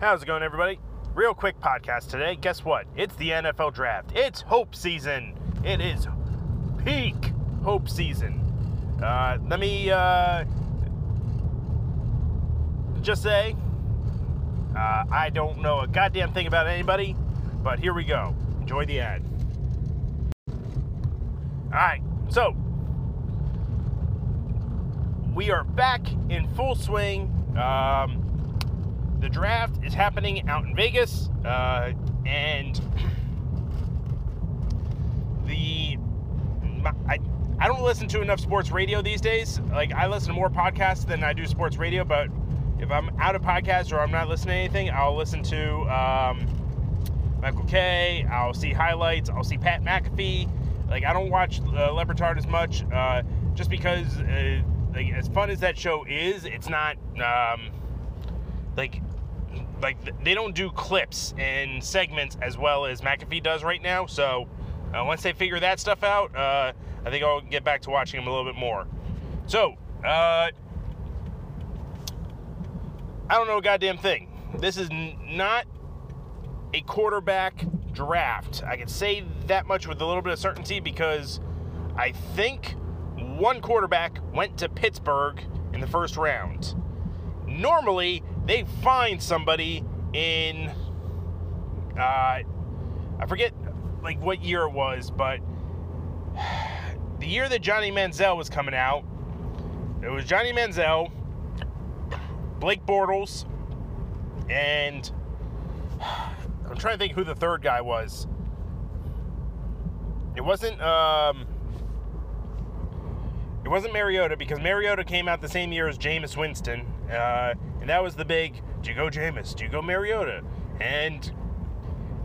How's it going, everybody? Real quick podcast today. Guess what? It's the NFL draft. It's hope season. It is peak hope season. Uh, let me uh, just say uh, I don't know a goddamn thing about anybody, but here we go. Enjoy the ad. All right, so we are back in full swing. Um, the draft is happening out in Vegas, uh, and the I, I don't listen to enough sports radio these days. Like I listen to more podcasts than I do sports radio, but if I'm out of podcasts or I'm not listening to anything, I'll listen to um, Michael Kay. I'll see highlights. I'll see Pat McAfee. Like I don't watch uh, as much, uh, just because uh, like as fun as that show is, it's not um, like like they don't do clips and segments as well as McAfee does right now. So uh, once they figure that stuff out, uh, I think I'll get back to watching them a little bit more. So uh, I don't know a goddamn thing. This is n- not a quarterback draft. I can say that much with a little bit of certainty because I think one quarterback went to Pittsburgh in the first round. Normally, they find somebody in uh, I forget like what year it was, but the year that Johnny Manziel was coming out, it was Johnny Manziel, Blake Bortles, and I'm trying to think who the third guy was. It wasn't um, it wasn't Mariota because Mariota came out the same year as Jameis Winston, uh, and that was the big. Do you go Jameis? Do you go Mariota? And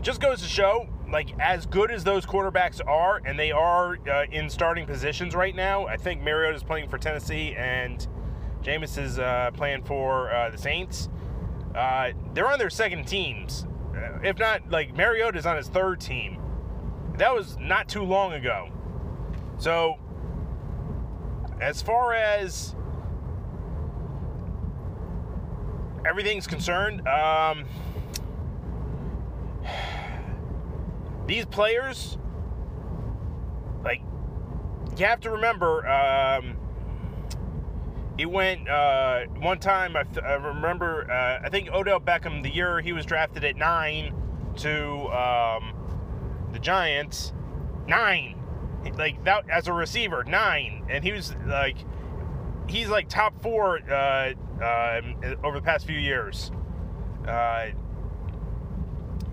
just goes to show, like as good as those quarterbacks are, and they are uh, in starting positions right now. I think Mariota is playing for Tennessee, and Jameis is uh, playing for uh, the Saints. Uh, they're on their second teams, uh, if not like Mariota is on his third team. That was not too long ago. So as far as everything's concerned, um, these players, like, you have to remember, um, it went uh, one time. I, I remember. Uh, I think Odell Beckham, the year he was drafted at nine to um, the Giants, nine like that as a receiver, nine, and he was like, he's like top four uh, uh, over the past few years. Uh,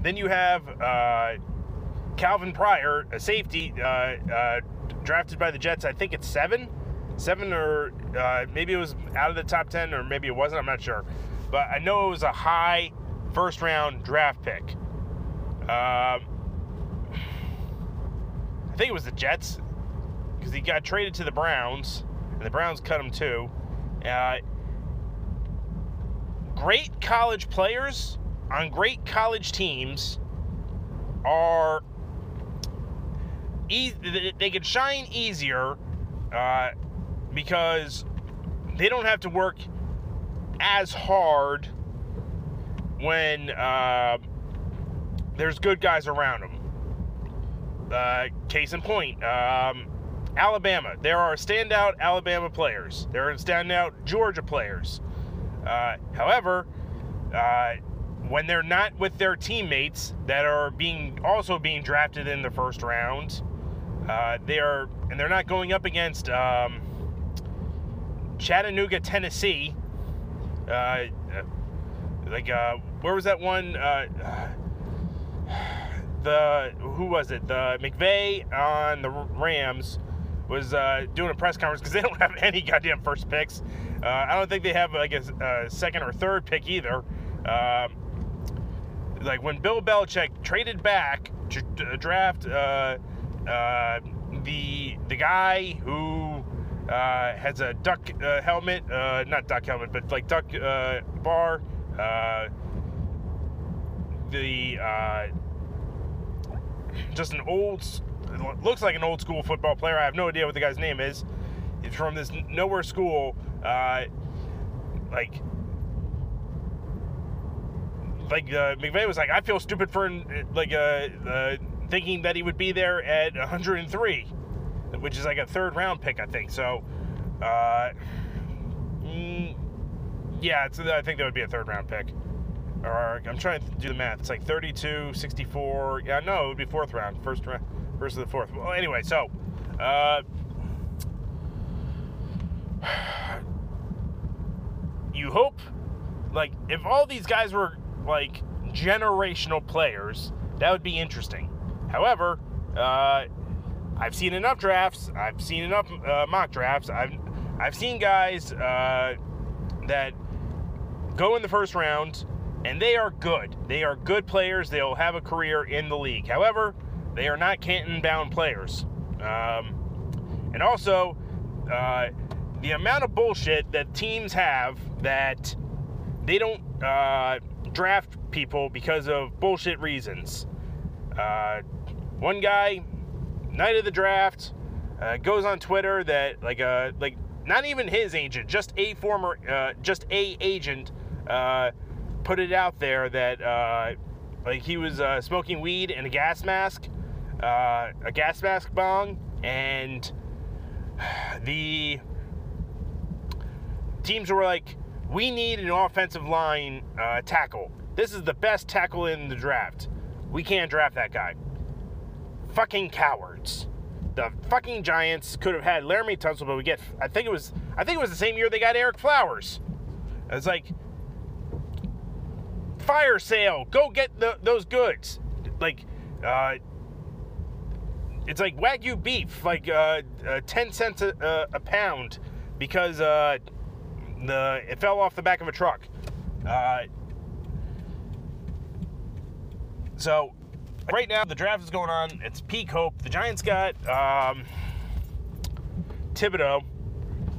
then you have uh, Calvin Pryor, a safety uh, uh, drafted by the Jets. I think it's seven, seven or maybe it was out of the top ten, or maybe it wasn't. I'm not sure, but I know it was a high first round draft pick. Um, I think it was the Jets because he got traded to the Browns, and the Browns cut him too. Uh, great college players on great college teams are e- they can shine easier uh, because they don't have to work as hard when uh, there's good guys around them. Uh, case in point, um, Alabama. There are standout Alabama players. There are standout Georgia players. Uh, however, uh, when they're not with their teammates that are being also being drafted in the first round, uh, they are and they're not going up against um, Chattanooga, Tennessee. Uh, like uh, where was that one? the who was it? The McVay on the Rams was uh, doing a press conference because they don't have any goddamn first picks. Uh, I don't think they have like a, a second or third pick either. Um, like when Bill Belichick traded back to draft uh, uh, the the guy who uh, has a duck uh, helmet, not duck helmet, but like duck bar. the just an old, looks like an old school football player. I have no idea what the guy's name is. He's from this nowhere school. Uh, like like uh, was like, I feel stupid for like uh, uh, thinking that he would be there at 103, which is like a third round pick, I think. So, uh, mm, yeah, I think that would be a third round pick. Or I'm trying to do the math. It's like 32, 64. Yeah, no, it would be fourth round, first round, of the fourth. Well, anyway, so. Uh, you hope, like, if all these guys were like generational players, that would be interesting. However, uh, I've seen enough drafts. I've seen enough uh, mock drafts. I've I've seen guys uh, that go in the first round, and they are good. They are good players. They'll have a career in the league. However, they are not Canton-bound players. Um, and also, uh, the amount of bullshit that teams have that they don't uh, draft people because of bullshit reasons. Uh, one guy, night of the draft, uh, goes on Twitter that like uh like not even his agent, just a former, uh, just a agent, put it out there that like he was smoking weed in a gas mask, uh, a gas mask bong, and the teams were like, we need an offensive line uh, tackle. This is the best tackle in the draft. We can't draft that guy. Fucking cowards. The fucking Giants could have had Laremy Tunsil, but we get. I think it was. I think it was the same year they got Ereck Flowers. It's like fire sale. Go get the, those goods. Like, uh, it's like wagyu beef, like uh, uh, ten cents a, a pound, because uh, the it fell off the back of a truck. Uh, so right now the draft is going on. It's peak hope. The Giants got um, Thibodeaux,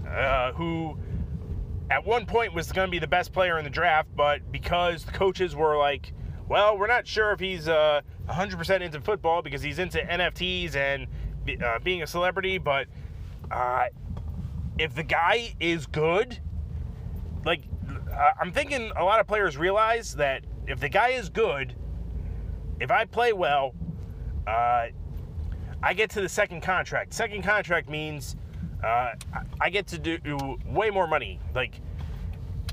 uh, who at one point was going to be the best player in the draft, but because the coaches were like, well, we're not sure if he's uh, 100% into football because he's into NFTs and uh, being a celebrity, but uh, if the guy is good, like I'm thinking a lot of players realize that if the guy is good, if I play well, uh, I get to the second contract. Second contract means uh, I get to do way more money, like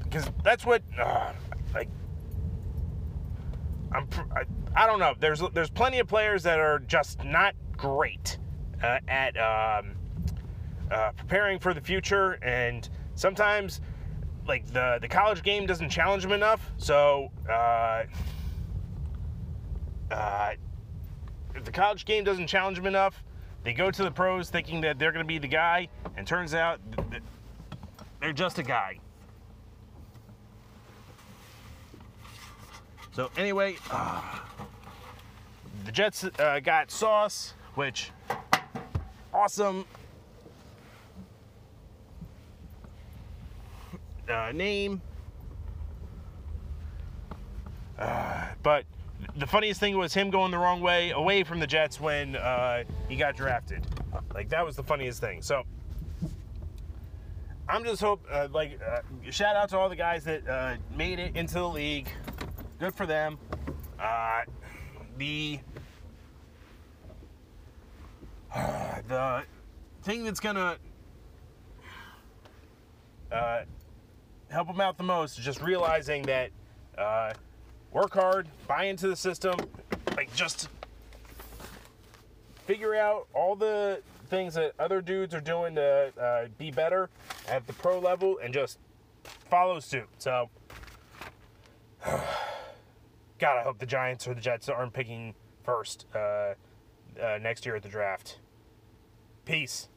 because that's what uh, like. I'm I, I, don't know. There's there's plenty of players that are just not great uh, at um, uh, preparing for the future, and sometimes like the the college game doesn't challenge them enough. So uh, uh, if the college game doesn't challenge them enough, they go to the pros thinking that they're going to be the guy, and turns out they're just a guy. So anyway, uh, the Jets uh, got Sauce, which awesome uh, name. Uh, but the funniest thing was him going the wrong way away from the Jets when uh, he got drafted. Like that was the funniest thing. So I'm just hope uh, like uh, shout out to all the guys that uh, made it into the league. Good for them. Uh, the the thing that's gonna uh, help them out the most is just realizing that work hard, buy into the system, like just figure out all the things that other dudes are doing to uh, be better at the pro level and just follow suit. So, God, I hope the Giants or the Jets aren't picking first uh, uh, next year at the draft. Peace.